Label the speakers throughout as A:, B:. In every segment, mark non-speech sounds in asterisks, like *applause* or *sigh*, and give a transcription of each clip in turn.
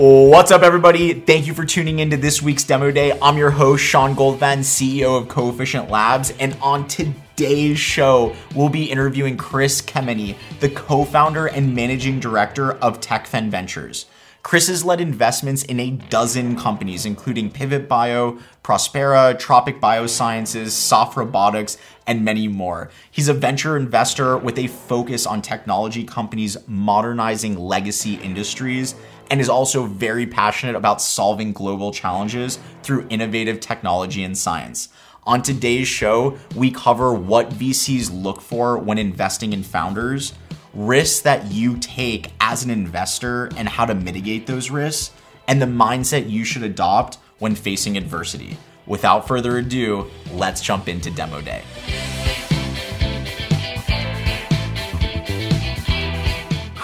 A: What's up, everybody? Thank you for tuning into this week's demo day. I'm your host, Sean Goldvan, CEO of Coefficient Labs. And on today's show, we'll be interviewing Chris Kemeny, the co founder and managing director of Tekfen Ventures. Chris has led investments in a dozen companies, including Pivot Bio, Prospera, Tropic Biosciences, Soft Robotics, and many more. He's a venture investor with a focus on technology companies modernizing legacy industries and is also very passionate about solving global challenges through innovative technology and science. On today's show, we cover what VCs look for when investing in founders, risks that you take as an investor and how to mitigate those risks, and the mindset you should adopt when facing adversity. Without further ado, let's jump into Demo Day.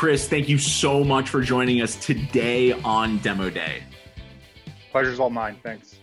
A: Chris, thank you so much for joining us today on Demo Day.
B: Pleasure's all mine. Thanks.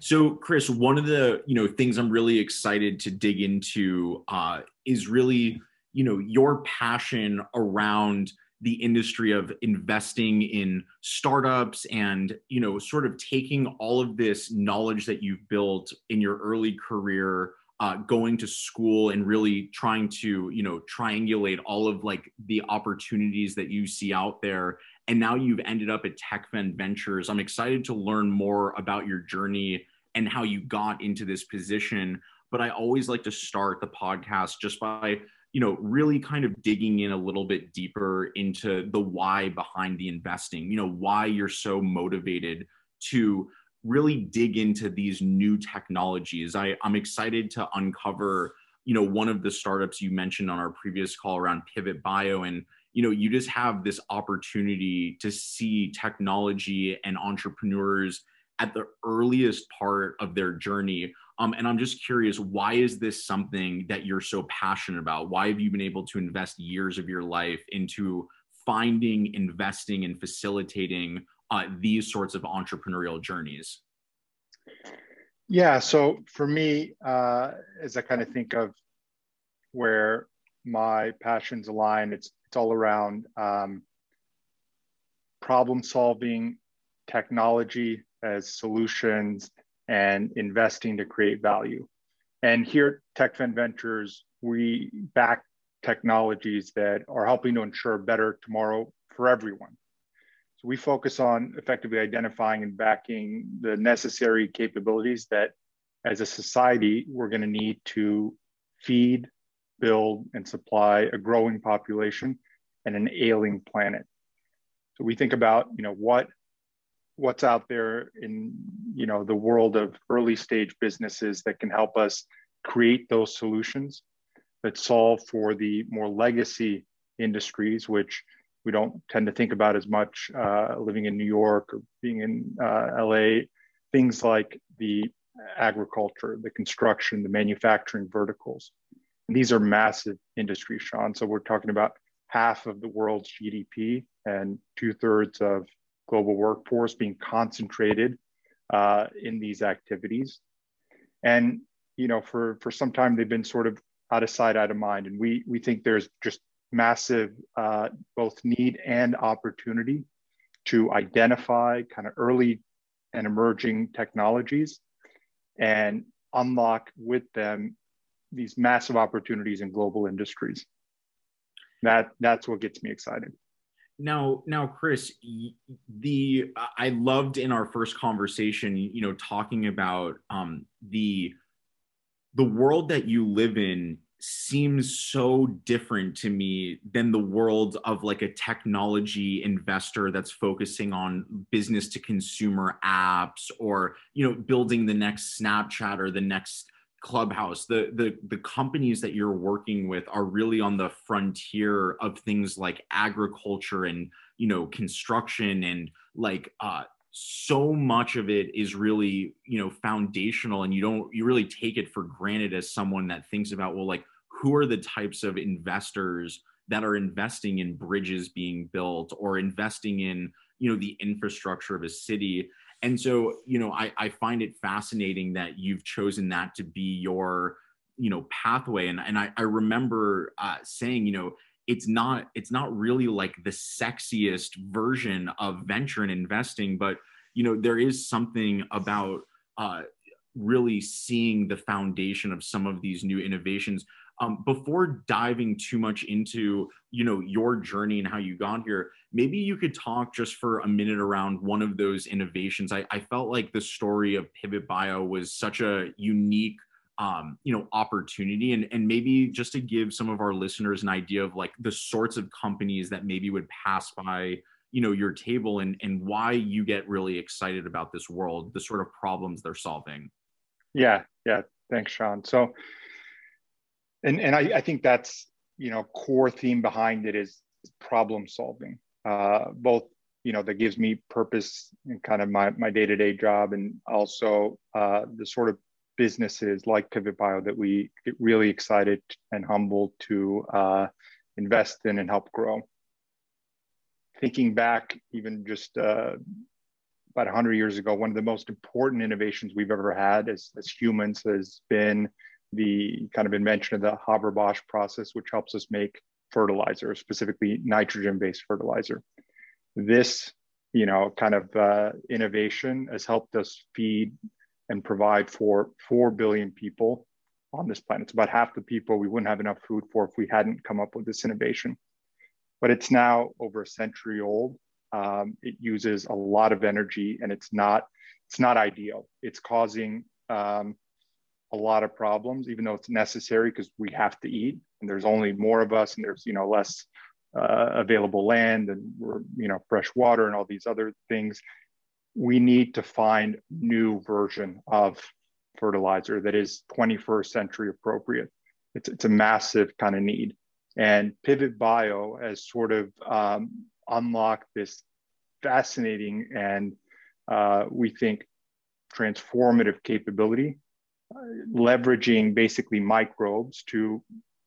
A: So, Chris, one of the you know things I'm really excited to dig into uh, is really you know your passion around the industry of investing in startups and you know sort of taking all of this knowledge that you've built in your early career uh, going to school and really trying to you know triangulate all of like the opportunities that you see out there. And now you've ended up at Tekfen ventures. I'm excited to learn more about your journey and how you got into this position. But i always like to start the podcast just by you know really kind of digging in a little bit deeper into the why behind the investing you know why you're so motivated to really dig into these new technologies. I, I'm excited to uncover, you know, one of the startups you mentioned on our previous call around Pivot Bio. And, you know, you just have this opportunity to see technology and entrepreneurs at the earliest part of their journey. Um, and I'm just curious, why is this something that you're so passionate about? Why have you been able to invest years of your life into finding, investing, and facilitating uh, these sorts of entrepreneurial journeys?
B: Yeah, so for me, uh, as I kind of think of where my passions align, it's it's all around um, problem solving, technology as solutions, and investing to create value. And here at Tekfen Ventures, we back technologies that are helping to ensure better tomorrow for everyone. So we focus on effectively identifying and backing the necessary capabilities that as a society we're going to need to feed, build, and supply a growing population and an ailing planet. So we think about, you know, what what's out there in you know the world of early stage businesses that can help us create those solutions that solve for the more legacy industries which we don't tend to think about as much uh, living in New York or being in uh, LA. Things like the agriculture, the construction, the manufacturing verticals. And these are massive industries, Sean. So we're talking about half of the world's GDP and two thirds of global workforce being concentrated uh, in these activities. And you know, for for some time they've been sort of out of sight, out of mind, and we we think there's just massive uh, both need and opportunity to identify kind of early and emerging technologies and unlock with them these massive opportunities in global industries. That that's what gets me excited.
A: Now, now, Chris, the I loved in our first conversation, you know, talking about um, the the world that you live in seems so different to me than the world of like a technology investor that's focusing on business to consumer apps or you know building the next snapchat or the next clubhouse. The the the companies that you're working with are really on the frontier of things like agriculture and you know construction and like uh so much of it is really you know foundational and you don't you really take it for granted as someone that thinks about well like who are the types of investors that are investing in bridges being built or investing in you know the infrastructure of a city? And so you know i, I find it fascinating that you've chosen that to be your you know pathway. And, and I, I remember uh, saying you know it's not it's not really like the sexiest version of venture and investing but you know there is something about uh, really seeing the foundation of some of these new innovations. Um, before diving too much into you know your journey and how you got here maybe you could talk just for a minute around one of those innovations. I, I felt like the story of pivot bio was such a unique um, you know opportunity. And and maybe just to give some of our listeners an idea of like the sorts of companies that maybe would pass by you know your table and and why you get really excited about this world the sort of problems they're solving.
B: Yeah. Yeah. Thanks sean. So and and i, I think that's you know core theme behind it is problem solving uh, both you know that gives me purpose in kind of my my day-to-day job and also uh, the sort of businesses like Pivot Bio that we get really excited and humbled to uh, invest in and help grow. Thinking back, even just uh, about 100 years ago, one of the most important innovations we've ever had as, as humans has been the kind of invention of the Haber-Bosch process, which helps us make fertilizer, specifically nitrogen-based fertilizer. This, you know, kind of uh, innovation has helped us feed and provide for 4 billion people on this planet. It's about half the people we wouldn't have enough food for if we hadn't come up with this innovation. But it's now over a century old. Um, it uses a lot of energy and it's not, it's not ideal. It's causing um, a lot of problems, even though it's necessary because we have to eat and there's only more of us and there's, you know, less uh, available land and we're, you know, fresh water and all these other things we need to find new version of fertilizer that is 21st century appropriate. It's, it's a massive kind of need. And Pivot Bio has sort of um, unlocked this fascinating and uh, we think transformative capability, uh, leveraging basically microbes to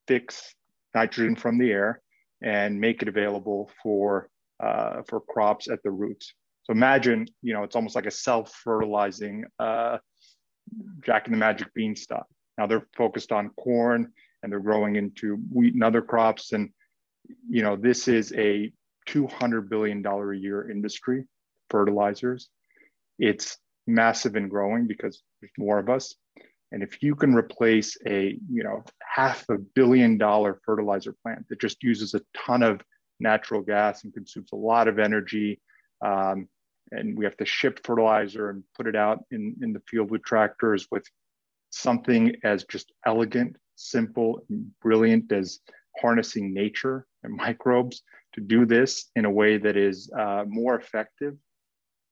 B: fix nitrogen from the air and make it available for, uh, for crops at the roots. So imagine, you know, it's almost like a self-fertilizing uh, Jack and the Magic Beanstalk. Now they're focused on corn and they're growing into wheat and other crops. And, you know, this is a $200 billion a year industry, fertilizers. It's massive and growing because there's more of us. And if you can replace a, you know, half a billion dollar fertilizer plant that just uses a ton of natural gas and consumes a lot of energy, um, and we have to ship fertilizer and put it out in, in the field with tractors with something as just elegant, simple, and brilliant as harnessing nature and *laughs* microbes to do this in a way that is uh, more effective.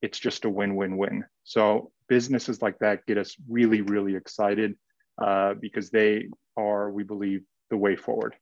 B: It's just a win win win. So, businesses like that get us really, really excited uh, because they are, we believe, the way forward.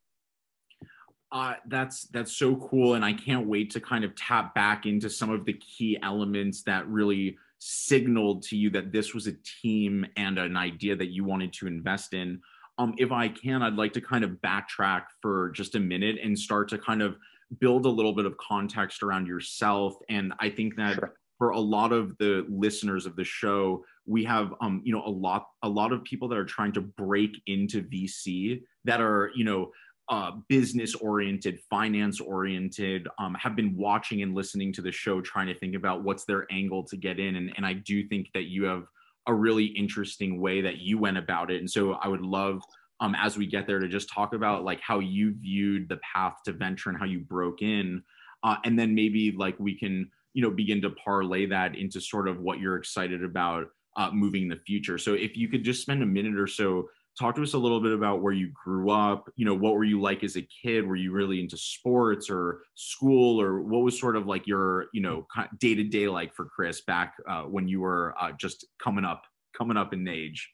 A: Uh, that's that's so cool, and I can't wait to kind of tap back into some of the key elements that really signaled to you that this was a team and an idea that you wanted to invest in. Um, if I can, I'd like to kind of backtrack for just a minute and start to kind of build a little bit of context around yourself. And I think that sure. for a lot of the listeners of the show, we have um, you know a lot a lot of people that are trying to break into VC that are you know uh, business oriented, finance oriented, um, have been watching and listening to the show, trying to think about what's their angle to get in. And, and I do think that you have a really interesting way that you went about it. And so I would love, um, as we get there, to just talk about like how you viewed the path to venture and how you broke in. Uh, and then maybe like we can, you know, begin to parlay that into sort of what you're excited about uh, moving in the future. So if you could just spend a minute or so talk to us a little bit about where you grew up. You know what were you like as a kid? Were you really into sports or school or what was sort of like your you know day to day like for chris back uh, when you were uh, just coming up coming up in age?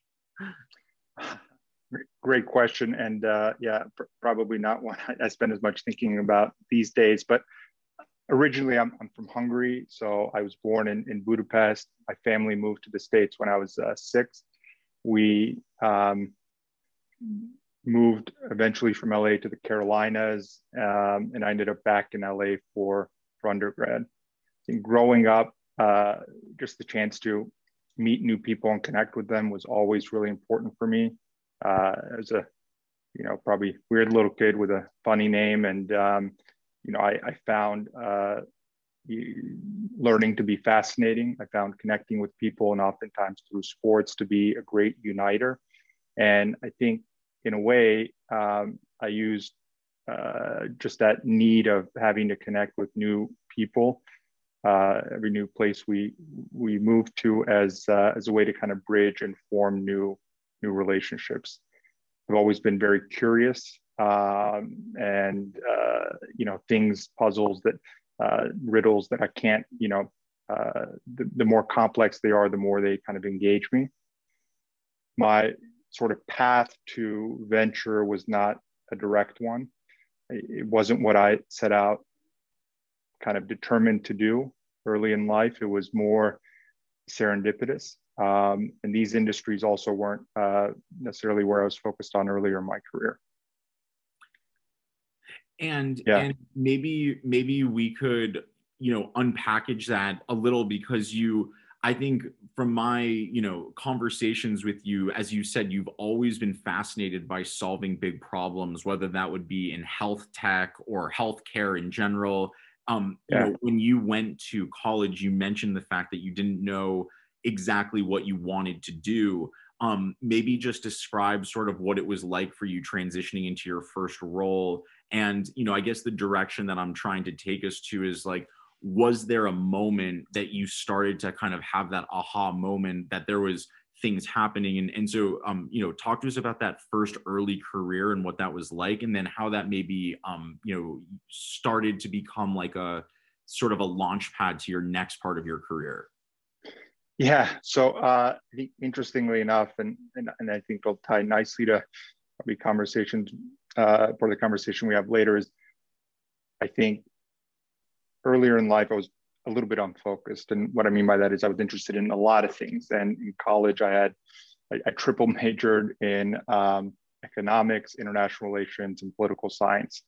B: Great question and uh, yeah pr- probably not one i spend as much thinking about these days but originally I'm, I'm from hungary so i was born in, in budapest. My family moved to the states when i was uh, six. We um, moved eventually from LA to the Carolinas, um, and I ended up back in LA for, for undergrad. And growing up, uh, just the chance to meet new people and connect with them was always really important for me. Uh, as a you know, probably weird little kid with a funny name. And, um, you know, I, I found uh, learning to be fascinating. I found connecting with people and oftentimes through sports to be a great uniter. And I think in a way, um, I used uh, just that need of having to connect with new people uh, every new place we we move to as uh, as a way to kind of bridge and form new new relationships. I've always been very curious um, and uh, you know things puzzles that uh, riddles that I can't you know uh, the, the more complex they are the more they kind of engage me. My sort of path to venture was not a direct one. It wasn't what I set out kind of determined to do early in life. It was more serendipitous. Um, and these industries also weren't uh, necessarily where I was focused on earlier in my career.
A: And yeah. and maybe maybe we could you know unpackage that a little because you I think from my, you know, conversations with you, as you said, you've always been fascinated by solving big problems, whether that would be in health tech or healthcare in general. Um, yeah. you know, when you went to college, you mentioned the fact that you didn't know exactly what you wanted to do. Um, maybe just describe sort of what it was like for you transitioning into your first role. And, you know, I guess the direction that I'm trying to take us to is like, was there a moment that you started to kind of have that aha moment that there was things happening? And, and so um, you know talk to us about that first early career and what that was like and then how that maybe um, you know started to become like a sort of a launch pad to your next part of your career.
B: Yeah. So uh, I think interestingly enough and, and, and i think it'll tie nicely to probably conversations uh, for the conversation we have later is i think earlier in life i was a little bit unfocused. And what I mean by that is I was interested in a lot of things. And in college, I had I, triple majored in um, economics, international relations, and political science.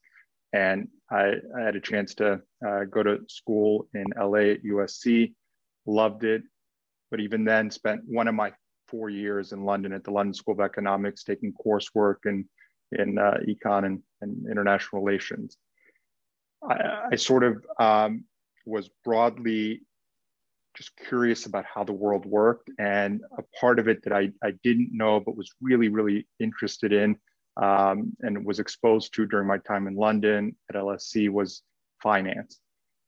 B: And I, I had a chance to uh, go to school in LA at USC, loved it. But even then, spent one of my four years in London at the London School of Economics, taking coursework in, in uh, econ and, and international relations. I, I sort of um, was broadly just curious about how the world worked. And a part of it that I, I didn't know, but was really, really interested in um, and was exposed to during my time in London at LSE was finance.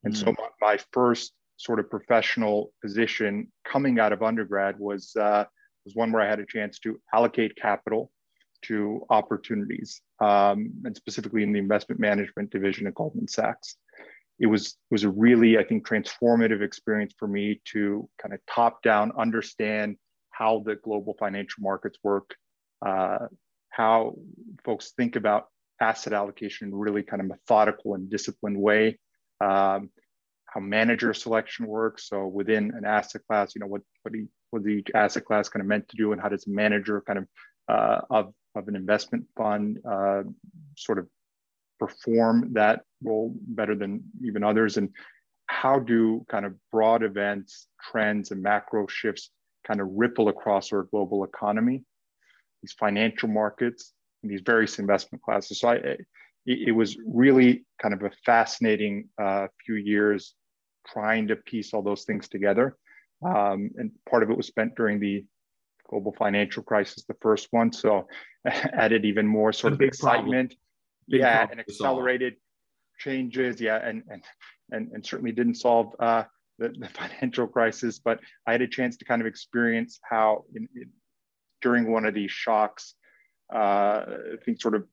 B: And mm. so my, my, first sort of professional position coming out of undergrad was, uh, was one where I had a chance to allocate capital to opportunities, um, and specifically in the investment management division at Goldman Sachs it was was a really I think transformative experience for me to kind of top down understand how the global financial markets work, uh, how folks think about asset allocation in really kind of methodical and disciplined way, um, how manager selection works. So within an asset class, you know what what, what each asset class kind of meant to do, and how does a manager kind of uh, of of an investment fund uh, sort of perform that role better than even others? And how do kind of broad events trends and macro shifts kind of ripple across our global economy these financial markets and these various investment classes? So i it, it was really kind of a fascinating uh, few years trying to piece all those things together. Um, and part of it was spent during the global financial crisis the first one so *laughs* added even more sort of excitement yeah, and accelerated changes. Yeah, and and and, and certainly didn't solve uh, the, the *laughs* financial crisis, but I had a chance to kind of experience how in, in, during one of these shocks, uh, things sort of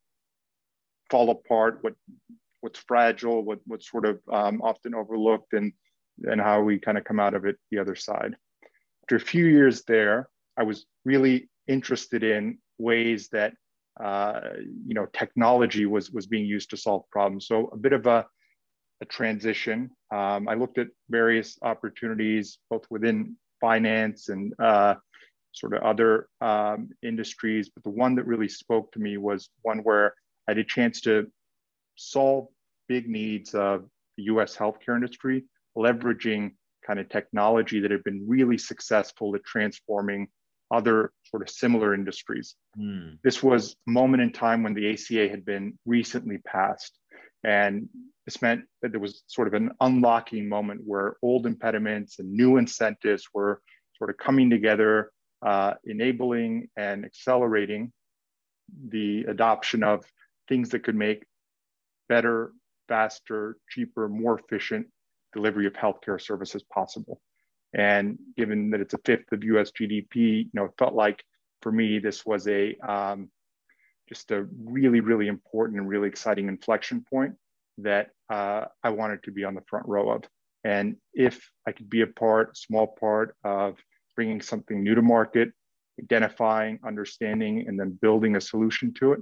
B: fall apart. What what's fragile, what what's sort of um, often overlooked, and and how we kind of come out of it the other side. After a few years there, I was really interested in ways that uh, you know, technology was was being used to solve problems. So a bit of a, a transition. Um, I looked at various opportunities both within finance and uh, sort of other um, industries, but the one that really spoke to me was one where I had a chance to solve big needs of the U.S. healthcare industry, leveraging kind of technology that had been really successful at transforming other sort of similar industries.
A: Mm.
B: This was a moment in time when the ACA had been recently passed. And this meant that there was sort of an unlocking moment where old impediments and new incentives were sort of coming together, uh, enabling and accelerating the adoption of things that could make better, faster, cheaper, more efficient delivery of healthcare services possible. And given that it's a fifth of US GDP, you know, it felt like for me, this was a um, just a really, really important and really exciting inflection point that uh, I wanted to be on the front row of. And if I could be a part, small part of bringing something new to market, identifying, understanding, and then building a solution to it,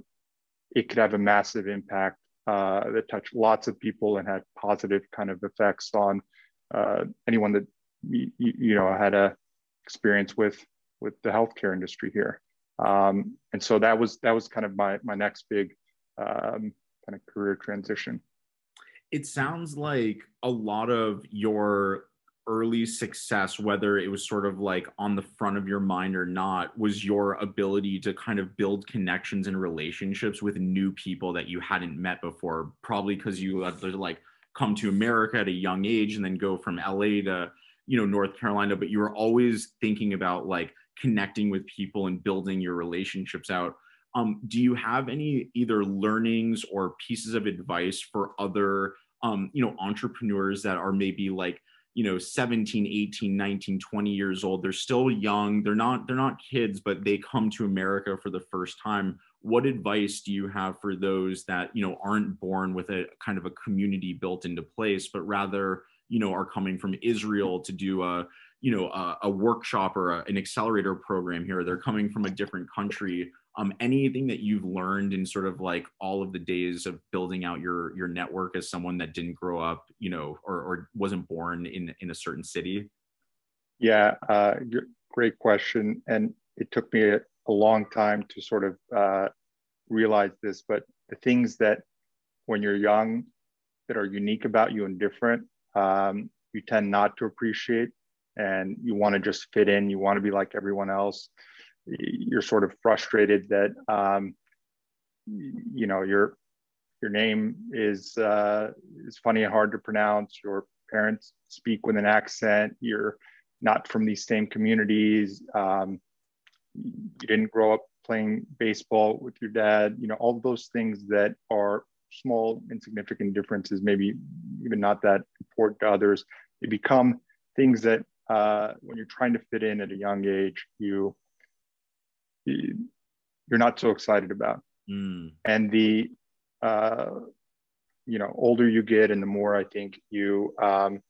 B: it could have a massive impact uh, that touched lots of people and had positive kind of effects on uh, anyone that you, you know had a experience with with the healthcare industry here. Um, and so that was that was kind of my my next big um, kind of career transition.
A: It sounds like a lot of your early success, whether it was sort of like on the front of your mind or not, was your ability to kind of build connections and relationships with new people that you hadn't met before. Probably because you had to like come to America at a young age and then go from LA to you know North Carolina, but you were always thinking about like connecting with people and building your relationships out. Um, do you have any either learnings or pieces of advice for other um, you know entrepreneurs that are maybe like you know 17 18 19 20 years old? They're still young. They're not they're not kids but they come to america for the first time. What advice do you have for those that you know aren't born with a kind of a community built into place but rather you know are coming from israel to do a you know a, a workshop or a, an accelerator program here. They're coming from a different country. Um, anything that you've learned in sort of like all of the days of building out your your network as someone that didn't grow up you know or, or wasn't born in in a certain city?
B: Yeah uh, great question. And it took me a, a long time to sort of uh, realize this but the things that when you're young that are unique about you and different um, you tend not to appreciate and you want to just fit in you want to be like everyone else you're sort of frustrated that um, you know your your name is uh, is funny and hard to pronounce. Your parents speak with an accent. You're not from these same communities. Um, you didn't grow up playing baseball with your dad. You know all those things that are small, insignificant differences, maybe even not that important to others. They become things that uh, when you're trying to fit in at a young age, you you're not so excited about.
A: Mm.
B: And the uh, you know older you get, and the more I think you um,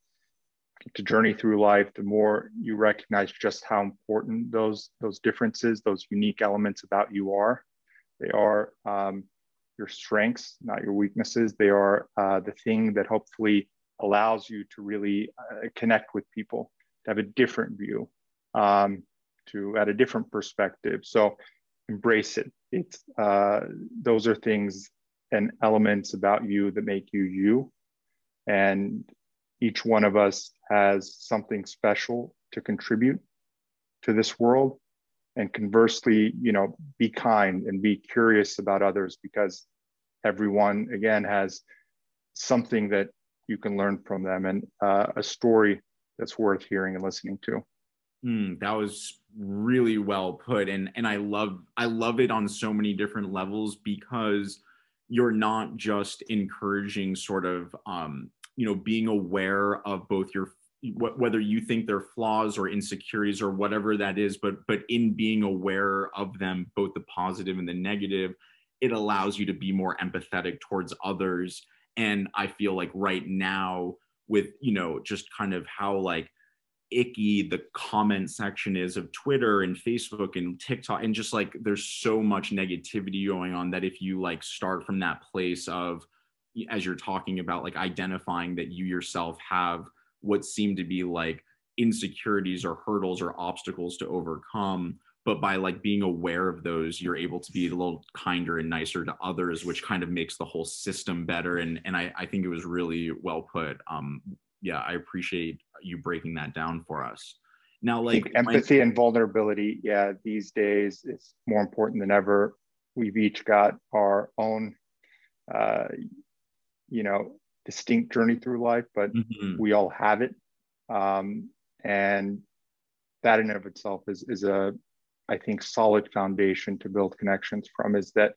B: to journey through life, the more you recognize just how important those those differences, those unique elements about you are. They are um, your strengths, not your weaknesses. They are uh, the thing that hopefully allows you to really uh, connect with people, to have a different view. Um, to at a different perspective. So embrace it. It's uh, those are things and elements about you that make you you, and each one of us has something special to contribute to this world. And conversely, you know, be kind and be curious about others because everyone again has something that you can learn from them and uh, a story that's worth hearing and listening to.
A: Mm, that was really well put, and and I love I love it on so many different levels because you're not just encouraging sort of um, you know being aware of both your whether you think they're flaws or insecurities or whatever that is but but in being aware of them both the positive and the negative it allows you to be more empathetic towards others. And i feel like right now with you know just kind of how like icky the comment section is of Twitter and Facebook and TikTok and just like there's so much negativity going on that if you like start from that place of as you're talking about like identifying that you yourself have what seem to be like insecurities or hurdles or obstacles to overcome but by like being aware of those you're able to be a little kinder and nicer to others which kind of makes the whole system better and and i, I think it was really well put um yeah i appreciate you breaking that down for us Now, like
B: empathy when- and vulnerability, yeah, these days it's more important than ever. We've each got our own, uh, you know, distinct journey through life, but mm-hmm. we all have it. Um, and that in and of itself is, is a, I think, solid foundation to build connections from is that,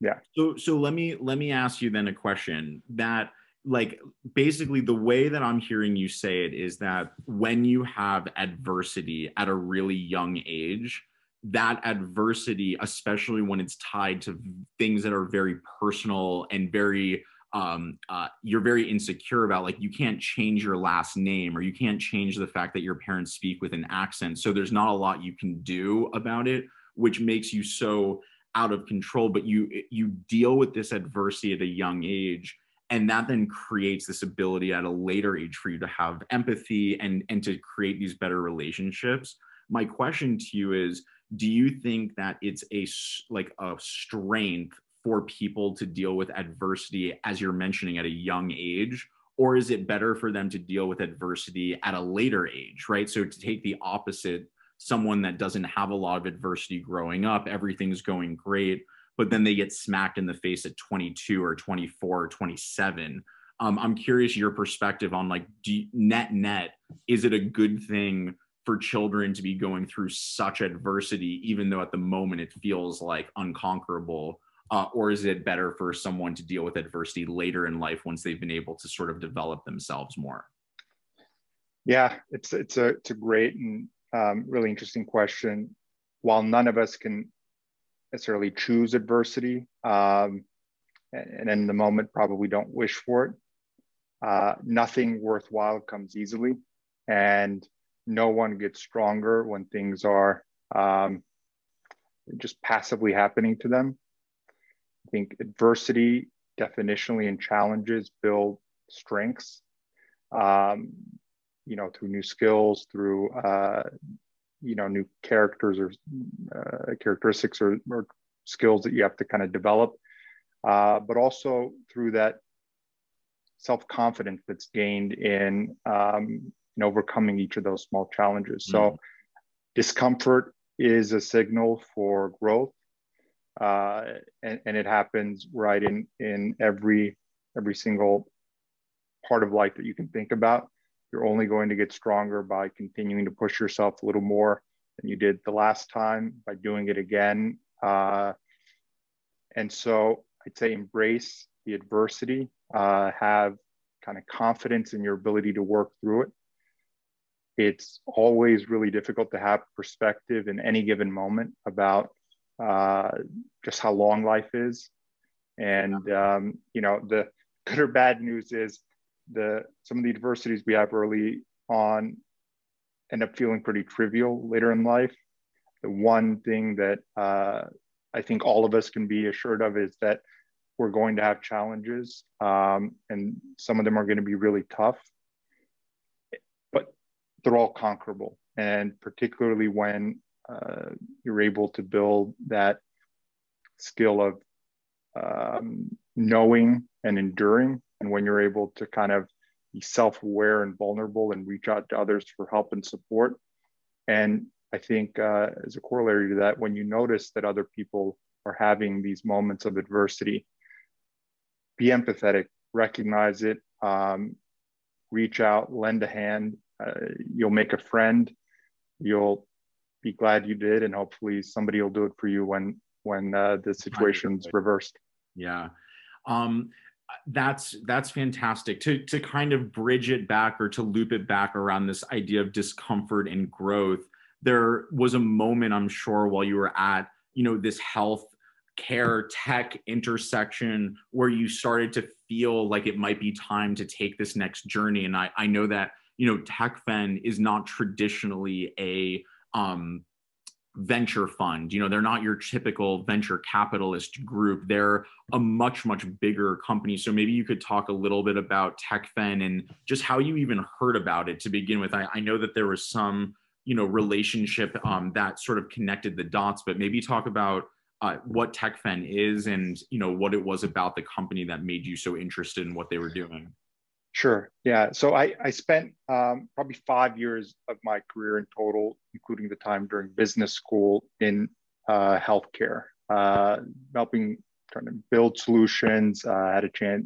B: yeah.
A: So, so let me, let me ask you then a question that like basically the way that I'm hearing you say it is that when you have adversity at a really young age, that adversity, especially when it's tied to things that are very personal and very um, uh, you're very insecure about like you can't change your last name or you can't change the fact that your parents speak with an accent. So there's not a lot you can do about it which makes you so out of control but you you deal with this adversity at a young age and that then creates this ability at a later age for you to have empathy and and to create these better relationships. My question to you is do you think that it's a like a strength for people to deal with adversity as you're mentioning at a young age? Or is it better for them to deal with adversity at a later age right? So to take the opposite someone that doesn't have a lot of adversity growing up everything's going great but then they get smacked in the face at 22 or 24 or 27 um, i'm curious your perspective on like you, net net is it a good thing for children to be going through such adversity even though at the moment it feels like unconquerable uh, or is it better for someone to deal with adversity later in life once they've been able to sort of develop themselves more?
B: Yeah it's it's a it's a great and um, really interesting question. While none of us can necessarily choose adversity um, and in the moment probably don't wish for it uh, nothing worthwhile comes easily and no one gets stronger when things are um, just passively happening to them I think adversity definitionally and challenges build strengths, um, you know, through new skills, through, uh, you know, new characters or uh, characteristics or, or, skills that you have to kind of develop, uh, but also through that self-confidence that's gained in, um, in overcoming each of those small challenges. Mm. So discomfort is a signal for growth uh, and, and, it happens right in in every every single part of life that you can think about. You're only going to get stronger by continuing to push yourself a little more than you did the last time by doing it again. Uh, and so I'd say embrace the adversity, uh, have kind of confidence in your ability to work through it. It's always really difficult to have perspective in any given moment about uh, just how long life is. And, um, you know, the good or bad news is the some of the adversities we have early on end up feeling pretty trivial later in life. The one thing that uh, I think all of us can be assured of is that we're going to have challenges, um, and some of them are going to be really tough, but they're all conquerable. And particularly when uh, you're able to build that skill of um, knowing and enduring. And when you're able to kind of be self aware and vulnerable and reach out to others for help and support. And I think, uh, as a corollary to that, when you notice that other people are having these moments of adversity, be empathetic, recognize it, um, reach out, lend a hand. Uh, you'll make a friend. You'll be glad you did, and hopefully somebody will do it for you when when uh, the situation's reversed.
A: Yeah. Um, that's that's fantastic to to kind of bridge it back or to loop it back around this idea of discomfort and growth there was a moment i'm sure while you were at you know this health care tech intersection where you started to feel like it might be time to take this next journey and i i know that you know Tekfen is not traditionally a um, venture fund. You know, they're not your typical venture capitalist group. They're a much, much bigger company. So maybe you could talk a little bit about Tekfen and just how you even heard about it to begin with. I, I know that there was some, you know, relationship um, that sort of connected the dots, but maybe talk about uh, what Tekfen is and, you know, what it was about the company that made you so interested in what they were doing.
B: Sure. Yeah. So I, I spent um, probably five years of my career in total, including the time during business school in uh, healthcare, uh, helping trying to build solutions. Uh, had a chance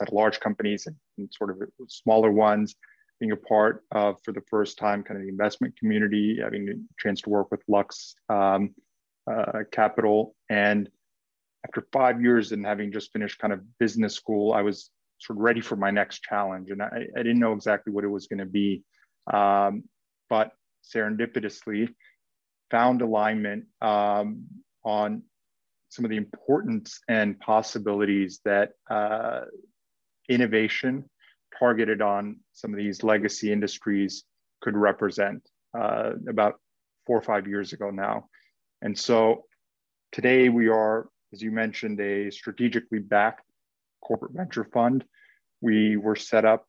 B: at large companies and, and, sort of smaller ones, being a part of for the first time kind of the investment community, having a chance to work with Lux um, uh, Capital, and after five years and having just finished kind of business school, I was sort of ready for my next challenge. And I, I didn't know exactly what it was going to be. Um, but serendipitously found alignment um, on some of the importance and possibilities that uh, innovation targeted on some of these legacy industries could represent uh, about four or five years ago now. And so today we are, as you mentioned, a strategically backed corporate venture fund. We were set up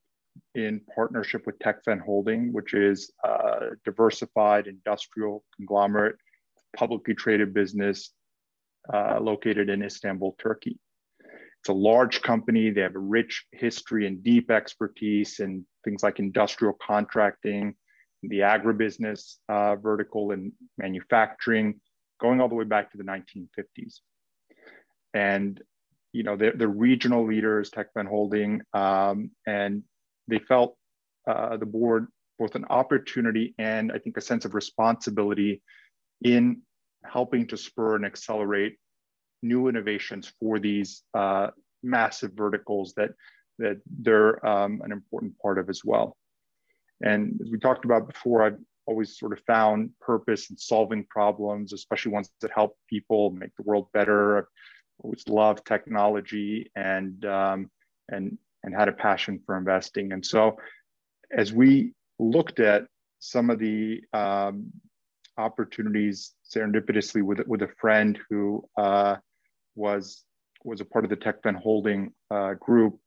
B: in partnership with Tekfen Holding, which is a diversified industrial conglomerate, publicly traded business uh, located in Istanbul, Turkey. It's a large company. They have a rich history and deep expertise in things like industrial contracting, the agribusiness uh, vertical, and manufacturing, going all the way back to the 1950s. And you know, the, the regional leaders, Tekfen Holding, um, and they felt uh, the board both an opportunity and I think a sense of responsibility in helping to spur and accelerate new innovations for these uh, massive verticals that that they're um, an important part of as well. And as we talked about before, I've always sort of found purpose in solving problems, especially ones that help people make the world better always loved technology and um, and and had a passion for investing. And so, as we looked at some of the um, opportunities serendipitously with with a friend who uh, was was a part of the Tekfen Holding uh, group,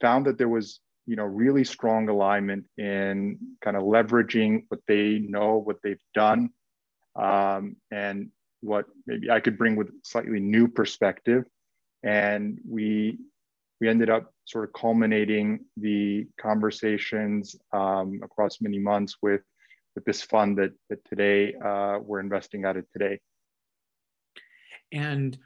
B: found that there was you know really strong alignment in kind of leveraging what they know, what they've done, um, and what maybe I could bring with slightly new perspective. And we we ended up sort of culminating the conversations um, across many months with with this fund that that today uh, we're investing out of today.
A: And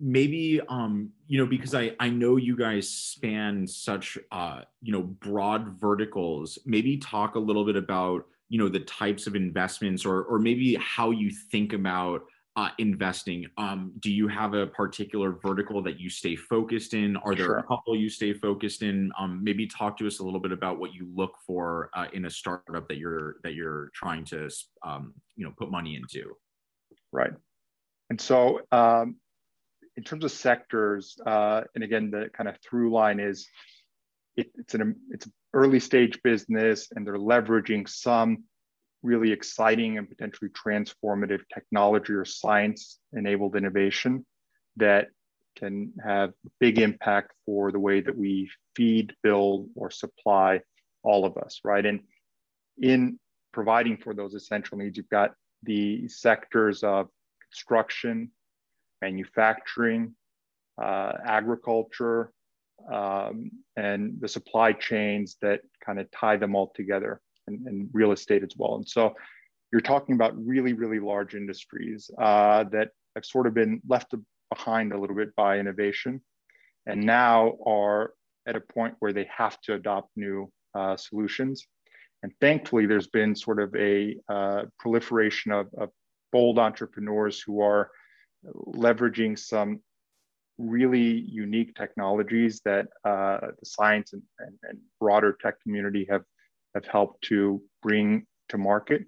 A: maybe um you know because i i know you guys span such uh you know broad verticals maybe talk a little bit about you know the types of investments or or maybe how you think about uh, investing, um, do you have a particular vertical that you stay focused in? Are there sure. a couple you stay focused in? Um, maybe talk to us a little bit about what you look for uh, in a startup that you're that you're trying to um, you know put money into.
B: Right, and so um, in terms of sectors, uh, and again, the kind of through line is it, it's an it's an early stage business, and they're leveraging some really exciting and potentially transformative technology or science enabled innovation that can have big impact for the way that we feed, build, or supply all of us, right? And in providing for those essential needs, you've got the sectors of construction, manufacturing, uh, agriculture, um, and the supply chains that kind of tie them all together and, and real estate as well. And so you're talking about really, really large industries uh, that have sort of been left behind a little bit by innovation and now are at a point where they have to adopt new uh, solutions. And thankfully, there's been sort of a uh, proliferation of, of, bold entrepreneurs who are leveraging some really unique technologies that uh, the science and, and, and, broader tech community have have helped to bring to market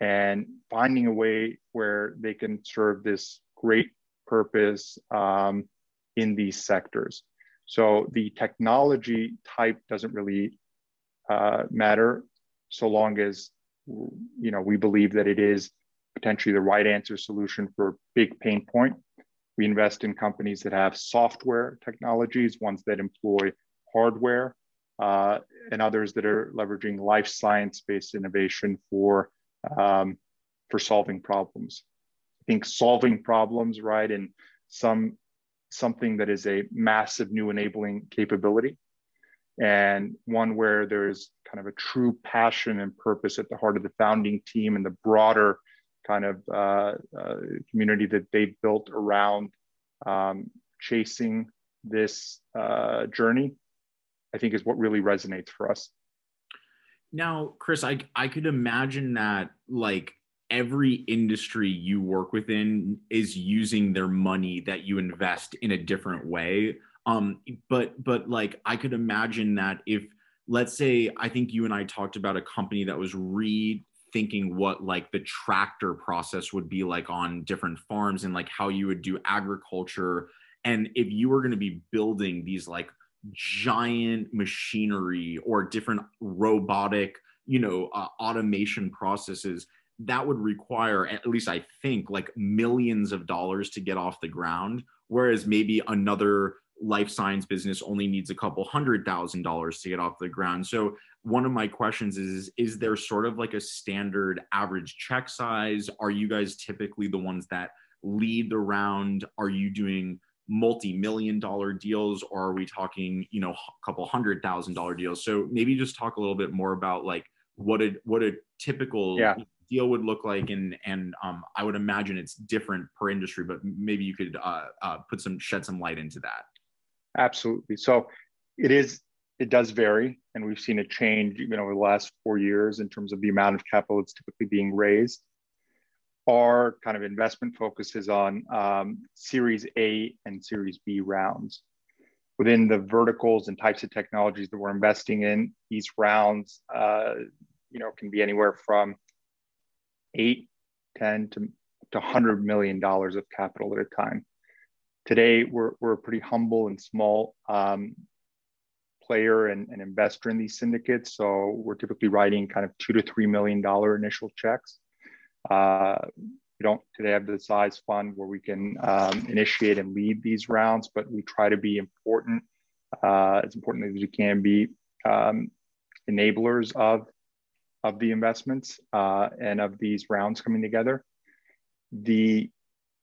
B: and finding a way where they can serve this great purpose um, in these sectors. So the technology type doesn't really uh, matter so long as you know we believe that it is potentially the right answer solution for a big pain point. We invest in companies that have software technologies, ones that employ hardware, uh, and others that are leveraging life science based innovation for um, for solving problems. I think solving problems, right, and some something that is a massive new enabling capability and one where there's kind of a true passion and purpose at the heart of the founding team and the broader kind of uh, uh, community that they've built around um, chasing this uh, journey, I think is what really resonates for us.
A: Now, Chris, I I could imagine that like every industry you work within is using their money that you invest in a different way. Um, but but like I could imagine that if let's say I think you and I talked about a company that was rethinking what like the tractor process would be like on different farms and like how you would do agriculture and if you were going to be building these like giant machinery or different robotic you know uh, automation processes that would require at least i think like millions of dollars to get off the ground whereas maybe another life science business only needs a couple hundred thousand dollars to get off the ground. So one of my questions is is there sort of like a standard average check size? Are you guys typically the ones that lead the round? Are you doing multi-million dollar deals or are we talking you know a couple hundred thousand dollar deals? So maybe just talk a little bit more about like what a what a typical yeah. deal would look like and and um, i would imagine it's different per industry but maybe you could uh, uh, put some shed some light into that.
B: Absolutely. So it is it does vary and we've seen a change even over the last four years in terms of the amount of capital that's typically being raised our kind of investment focuses on um, Series A and Series B rounds. Within the verticals and types of technologies that we're investing in, these rounds, uh, you know, can be anywhere from eight, 10 to, to $100 million of capital at a time. Today, we're, we're a pretty humble and small um, player and, and investor in these syndicates. So we're typically writing kind of two to $3 million initial checks. Uh, we don't today have the size fund where we can um, initiate and lead these rounds, but we try to be important, uh, as important as we can be, um, enablers of, of the investments uh, and of these rounds coming together. The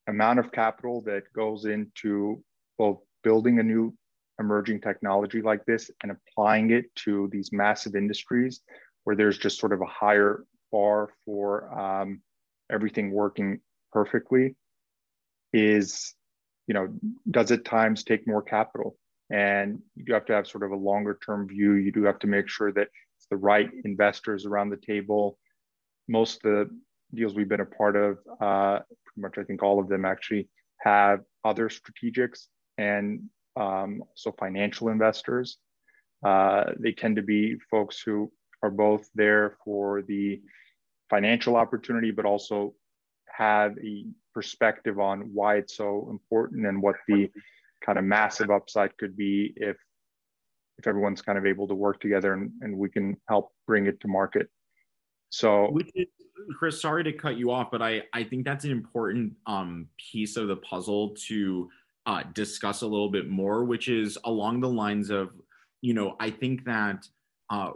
B: amount of capital that goes into both building a new emerging technology like this and applying it to these massive industries where there's just sort of a higher bar for um, everything working perfectly is you know does at times take more capital. And you do have to have sort of a longer term view. You do have to make sure that it's the right investors around the table. Most of the deals we've been a part of uh, pretty much i think all of them actually have other strategics and um, financial investors. Uh, they tend to be folks who are both there for the financial opportunity, but also have a perspective on why it's so important and what the kind of massive upside could be if if everyone's kind of able to work together and, and we can help bring it to market. So
A: Kris, sorry to cut you off, but I, I think that's an important um, piece of the puzzle to uh, discuss a little bit more, which is along the lines of, you know, I think that uh,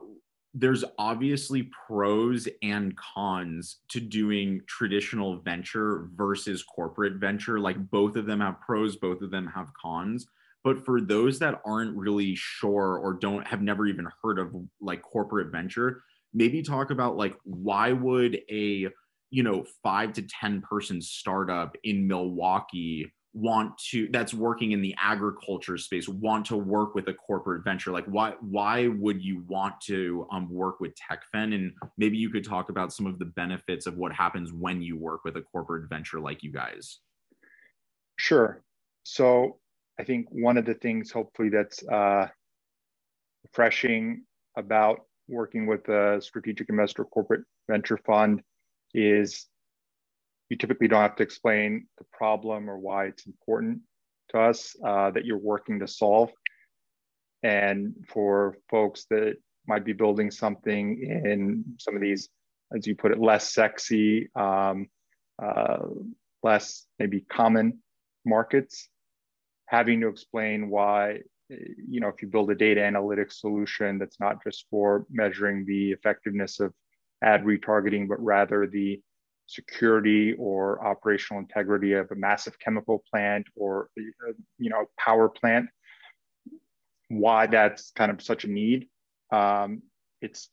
A: there's obviously pros and cons to doing traditional venture versus corporate venture. Like both of them have pros, both of them have cons. But for those that aren't really sure or don't have never even heard of like corporate venture, maybe talk about like why would a you know five to ten person startup in Milwaukee want to that's working in the agriculture space want to work with a corporate venture like why why would you want to um, work with Tekfen and maybe you could talk about some of the benefits of what happens when you work with a corporate venture like you guys.
B: Sure. So i think one of the things hopefully that's uh, refreshing about working with a strategic investor corporate venture fund is you typically don't have to explain the problem or why it's important to us uh, that you're working to solve. And for folks that might be building something in some of these, as you put it, less sexy, um, uh, less maybe common markets, having to explain why, you know, if you build a data analytics solution that's not just for measuring the effectiveness of ad retargeting, but rather the security or operational integrity of a massive chemical plant or you know power plant why that's kind of such a need. Um, it's,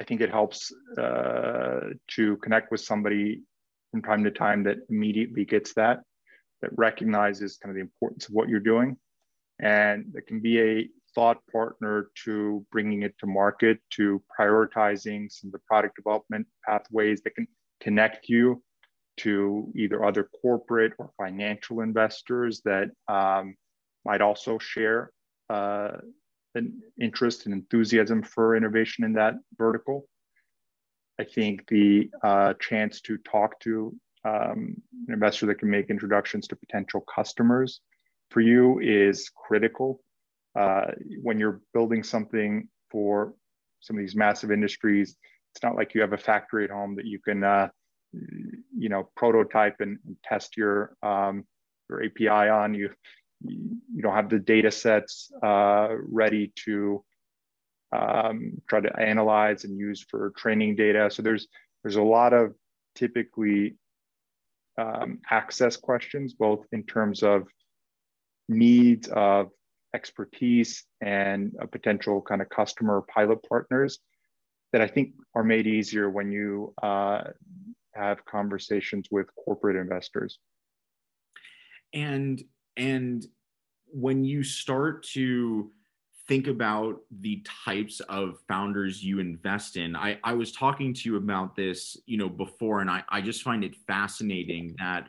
B: I think it helps uh, to connect with somebody from time to time that immediately gets that, that recognizes kind of the importance of what you're doing, and that can be a thought partner to bringing it to market, to prioritizing some of the product development pathways that can connect you to either other corporate or financial investors that um, might also share uh, an interest and enthusiasm for innovation in that vertical. I think the uh, chance to talk to um, an investor that can make introductions to potential customers for you is critical. Uh, when you're building something for some of these massive industries, it's not like you have a factory at home that you can, uh, you know, prototype and, and test your um, your API on. You you don't have the data sets uh, ready to um, try to analyze and use for training data. So there's there's a lot of typically um, access questions, both in terms of needs of expertise and a potential kind of customer pilot partners that I think are made easier when you uh, have conversations with corporate investors.
A: And and when you start to think about the types of founders you invest in I, I was talking to you about this you know before and I, I just find it fascinating that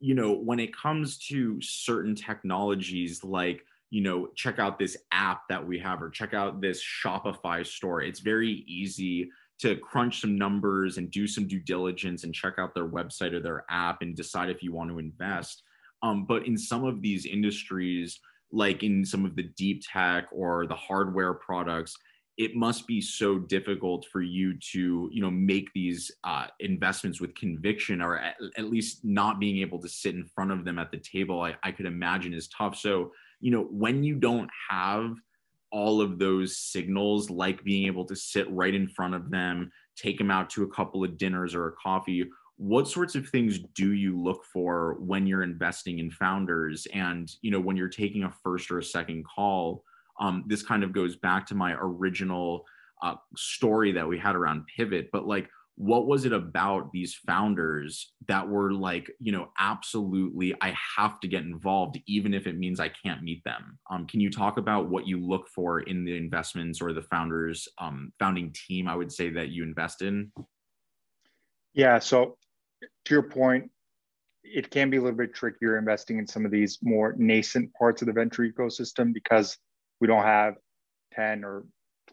A: you know when it comes to certain technologies like you know check out this app that we have or check out this shopify store. It's very easy to crunch some numbers and do some due diligence and check out their website or their app and decide if you want to invest. Um, but in some of these industries, like in some of the deep tech or the hardware products, it must be so difficult for you to you know make these uh, investments with conviction or at, at, least not being able to sit in front of them at the table I, I could imagine is tough. So you know when you don't have all of those signals like being able to sit right in front of them take them out to a couple of dinners or a coffee what sorts of things do you look for when you're investing in founders? And you know when you're taking a first or a second call um, this kind of goes back to my original uh, story that we had around pivot but like what was it about these founders that were like you know absolutely i have to get involved even if it means i can't meet them? Um, can you talk about what you look for in the investments or the founders um, founding team i would say that you invest in?
B: Yeah so to your point, it can be a little bit trickier investing in some of these more nascent parts of the venture ecosystem because we don't have 10 or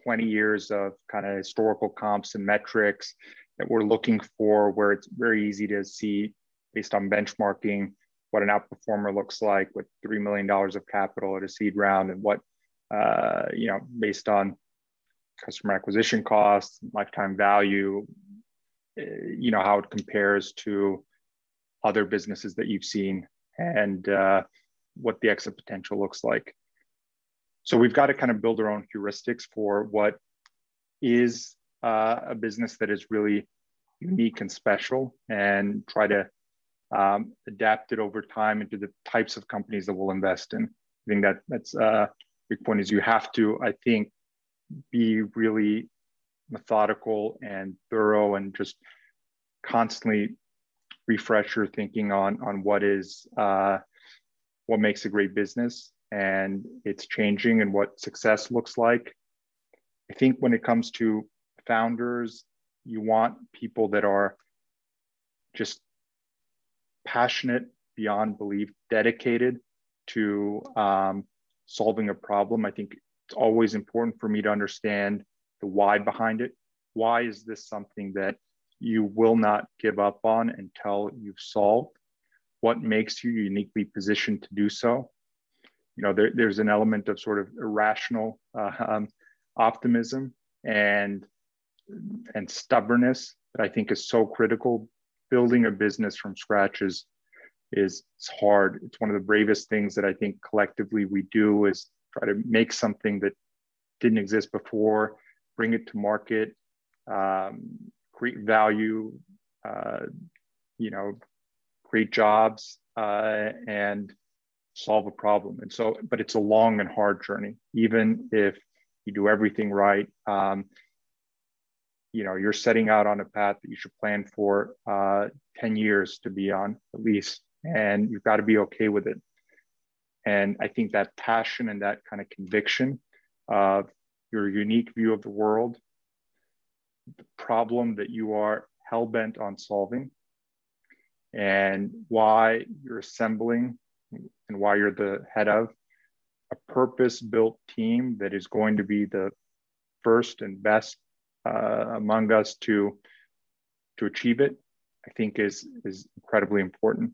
B: 20 years of kind of historical comps and metrics that we're looking for where it's very easy to see based on benchmarking what an outperformer looks like with $3 million of capital at a seed round and what uh, you know based on customer acquisition costs lifetime value you know how it compares to other businesses that you've seen and uh, what the exit potential looks like. So we've got to kind of build our own heuristics for what is uh, a business that is really unique and special and try to um, adapt it over time into the types of companies that we'll invest in. I think that that's a uh, big point is you have to i think be really methodical and thorough and just constantly refresh your thinking on on what is uh, what makes a great business and it's changing and what success looks like. I think when it comes to founders you want people that are just passionate beyond belief dedicated to um, solving a problem i think it's always important for me to understand the why behind it. Why is this something that you will not give up on until you've solved? What makes you uniquely positioned to do so? You know, there, there's an element of sort of irrational uh, um, optimism and and stubbornness that I think is so critical. Building a business from scratch is is hard. It's one of the bravest things that I think collectively we do is try to make something that didn't exist before bring it to market, um, create value, uh, you know, create jobs, uh, and solve a problem. And so, but it's a long and hard journey, even if you do everything right. Um, you know, you're setting out on a path that you should plan for uh, 10 years to be on at least, and you've got to be okay with it. And I think that passion and that kind of conviction of your unique view of the world, the problem that you are hell bent on solving, and why you're assembling and why you're the head of a purpose built team that is going to be the first and best uh, among us to to achieve it i think is is incredibly important.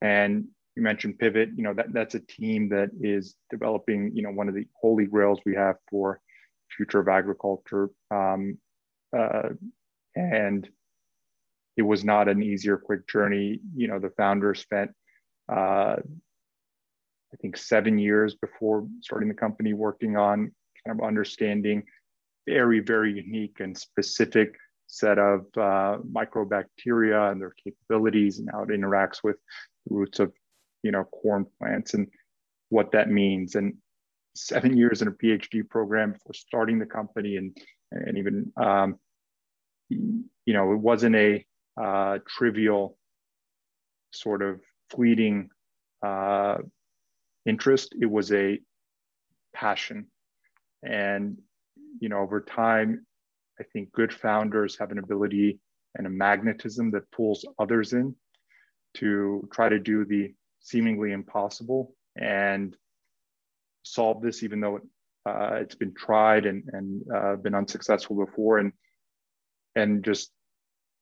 B: And you mentioned pivot you know that that's a team that is developing you know one of the holy grails we have for future of agriculture. Um, uh, and it was not an easier quick journey. You know the founder spent uh, I think seven years before starting the company, working on kind of understanding very, very unique and specific set of uh, microbacteria and their capabilities and how it interacts with the roots of, you know, corn plants and what that means. And seven years in a PhD program before starting the company and and even um, you know it wasn't a uh, trivial sort of fleeting uh, interest. It was a passion. And, you know, over time, I think good founders have an ability and a magnetism that pulls others in to try to do the seemingly impossible and solve this, even though uh, it's been tried and, and uh, been unsuccessful before, and and just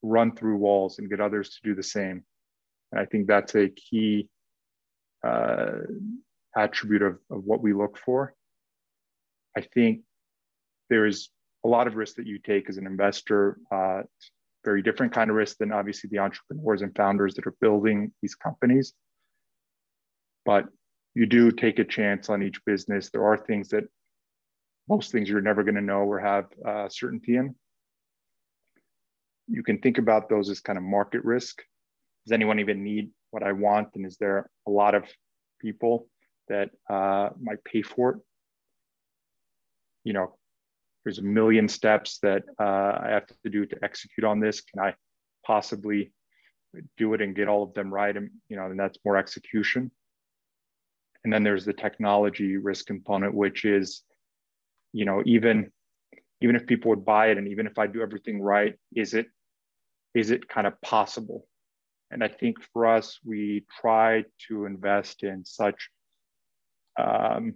B: run through walls and get others to do the same. And I think that's a key uh, attribute of, of what we look for. I think there is a lot of risk that you take as an investor, uh, very different kind of risk than obviously the entrepreneurs and founders that are building these companies. But you do take a chance on each business. There are things that most things you're never going to know or have uh, certainty in. You can think about those as kind of market risk. Does anyone even need what I want? And is there a lot of people that uh, might pay for it? You know, there's a million steps that uh, I have to do to execute on this. Can I possibly do it and get all of them right? And, you know, and that's more execution. And then there's the technology risk component, which is, you know, even even if people would buy it and even if I do everything right, is it is it kind of possible? And I think for us, we try to invest in such um,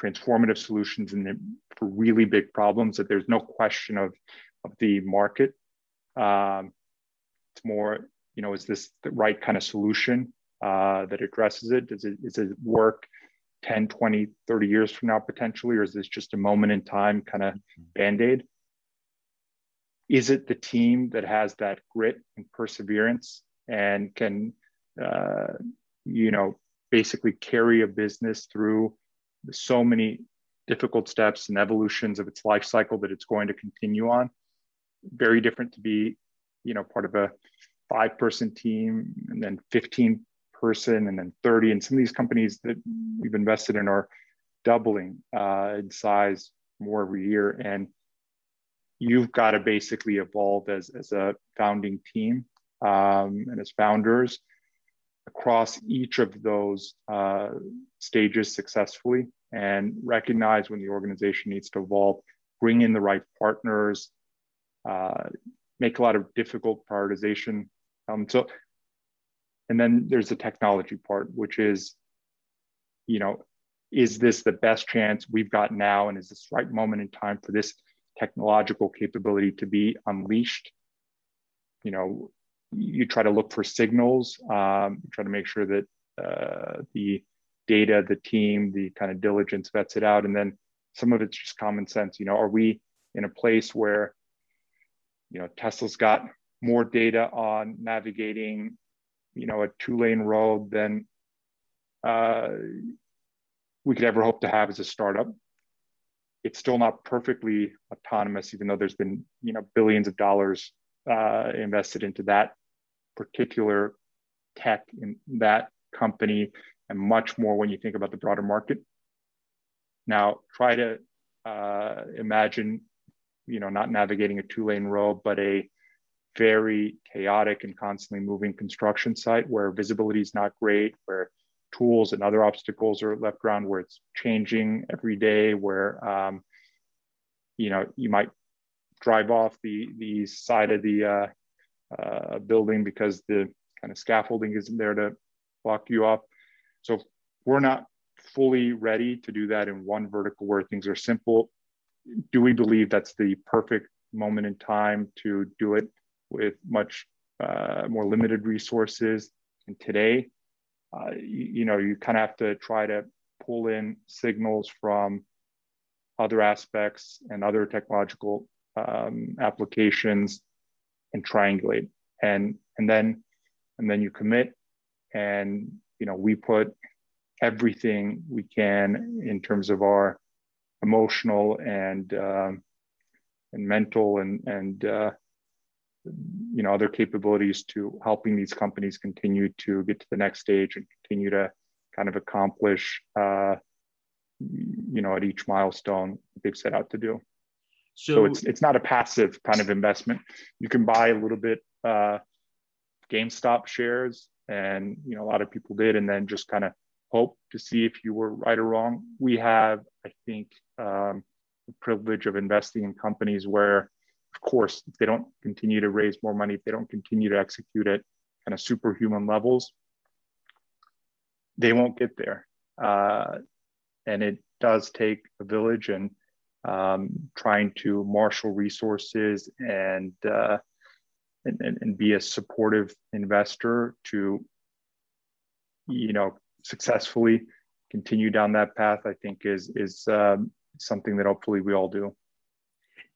B: transformative solutions and for really big problems that there's no question of, of the market. Um, it's more, you know, is this the right kind of solution uh, that addresses it? Does it, it work 10, 20, 30 years from now potentially, or is this just a moment in time kind of mm-hmm. band aid? Is it the team that has that grit and perseverance and can uh, you know basically carry a business through so many difficult steps and evolutions of its life cycle that it's going to continue on. Very different to be you know part of a five person team and then 15 person and then 30 and some of these companies that we've invested in are doubling uh, in size more every year. And you've got to basically evolve as, as a founding team um, and as founders across each of those uh, stages successfully and recognize when the organization needs to evolve, bring in the right partners, uh, make a lot of difficult prioritization. Um, so, and then there's the technology part, which is, you know, is this the best chance we've got now? And is this right moment in time for this technological capability to be unleashed? You know, you try to look for signals, um, try to make sure that uh, the data, the team, the kind of diligence vets it out. And then some of it's just common sense. You know, are we in a place where, you know, Tesla's got more data on navigating, you know, a two lane road than uh, we could ever hope to have as a startup. It's still not perfectly autonomous, even though there's been, you know, billions of dollars uh, invested into that particular tech in that company and much more when you think about the broader market. Now, try to uh, imagine, you know, not navigating a two-lane road, but a very chaotic and constantly moving construction site where visibility is not great, where tools and other obstacles are left around, where it's changing every day, where um, you know you might drive off the the side of the uh, uh, building because the kind of scaffolding isn't there to block you off. So we're not fully ready to do that in one vertical where things are simple. Do we believe that's the perfect moment in time to do it with much uh, more limited resources? And today, uh, you, you, know, you kind of have to try to pull in signals from other aspects and other technological um, applications and triangulate. And and then and then you commit and you know we put everything we can in terms of our emotional and um, and mental and and uh, you know other capabilities to helping these companies continue to get to the next stage and continue to kind of accomplish uh, you know at each milestone they've set out to do so, so, it's it's not a passive kind of investment. You can buy a little bit uh, gamestop shares and you know a lot of people did and then just kind of hope to see if you were right or wrong. We have i think um, the privilege of investing in companies where of course if they don't continue to raise more money if they don't continue to execute at kind of superhuman levels they won't get there. Uh, and it does take a village and um, trying to marshal resources and, uh, and, and be a supportive investor to you know successfully continue down that path i think is is um, something that hopefully we all do.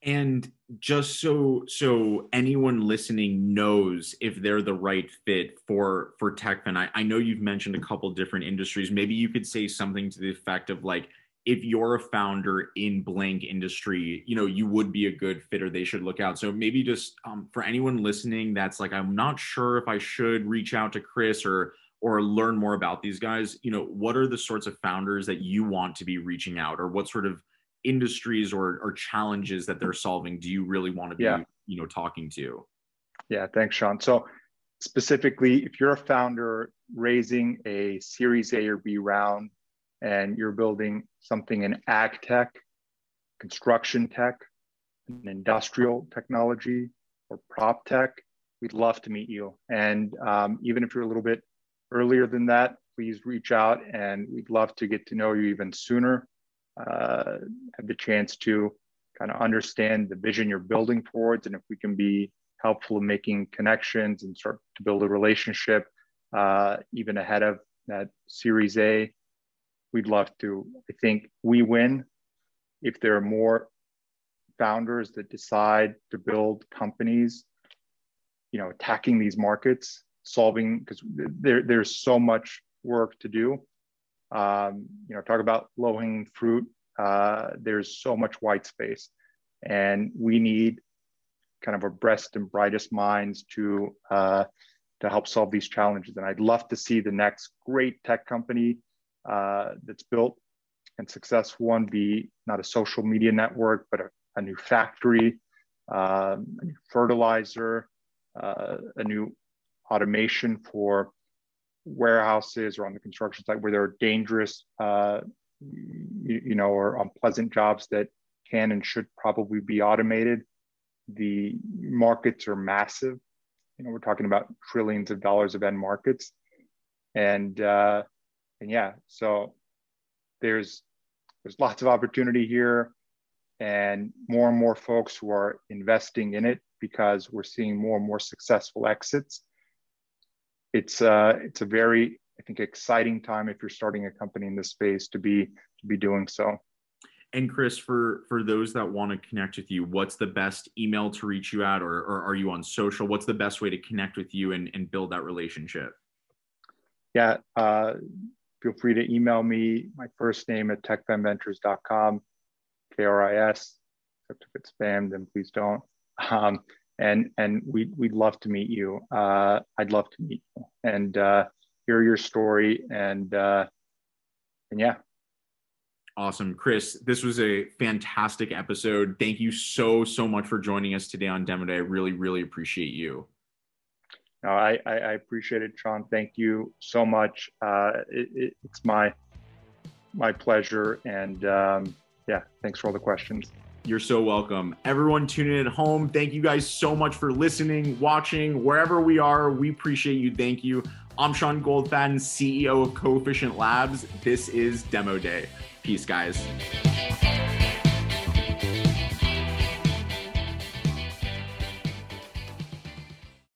A: And just so so anyone listening knows if they're the right fit for for Tekfen I, I know you've mentioned a couple different industries. Maybe you could say something to the effect of like if you're a founder in blank industry, you know, you would be a good fit or they should look out. So maybe just um, for anyone listening that's like, I'm not sure if I should reach out to Kris or or learn more about these guys, you know, what are the sorts of founders that you want to be reaching out or what sort of industries or, or challenges that they're solving do you really want to be, yeah. you know, talking to?
B: Yeah, thanks, Sean. So specifically, if you're a founder raising a series A or B round and you're building something in ag tech, construction tech, an industrial technology, or prop tech, we'd love to meet you. And um, even if you're a little bit earlier than that, please reach out and we'd love to get to know you even sooner. Uh, have the chance to kind of understand the vision you're building towards and if we can be helpful in making connections and start to build a relationship uh, even ahead of that Series A we'd love to. I think we win if there are more founders that decide to build companies, you know, attacking these markets, solving because there, there's so much work to do. Um, you know, talk about low hanging fruit. Uh, there's so much white space, and we need kind of our best and brightest minds to uh, to help solve these challenges. And I'd love to see the next great tech company uh, that's built and successful one be not a social media network, but a, a new factory, um, a new fertilizer, uh, a new automation for warehouses or on the construction site where there are dangerous, uh, you, you, know, or unpleasant jobs that can and should probably be automated. The markets are massive. You know, we're talking about trillions of dollars of end markets. And uh, and yeah, so there's there's lots of opportunity here, and more and more folks who are investing in it because we're seeing more and more successful exits. It's uh, it's a very I think exciting time if you're starting a company in this space to be to be doing so.
A: And Kris, for for those that want to connect with you, what's the best email to reach you at, or, or are you on social? What's the best way to connect with you and, and build that relationship?
B: Yeah, uh, feel free to email me my first name at tekfenventures.com, K-R-I-S, except if it's spam, then please don't. Um, and and we, we'd love to meet you. Uh, I'd love to meet you. And uh, hear your story, and uh, and yeah.
A: Awesome. Kris, this was a fantastic episode. Thank you so, so much for joining us today on Demo Day. I really, really appreciate you.
B: No, I, I, I appreciate it, Sean. Thank you so much. Uh, it, it, it's my my pleasure. And um, yeah, thanks for all the questions.
A: You're so welcome. Everyone tuning in at home, thank you guys so much for listening, watching, wherever we are. We appreciate you. Thank you. I'm Sean Goldfaden, CEO of Coefficient Labs. This is Demo Day. Peace, guys.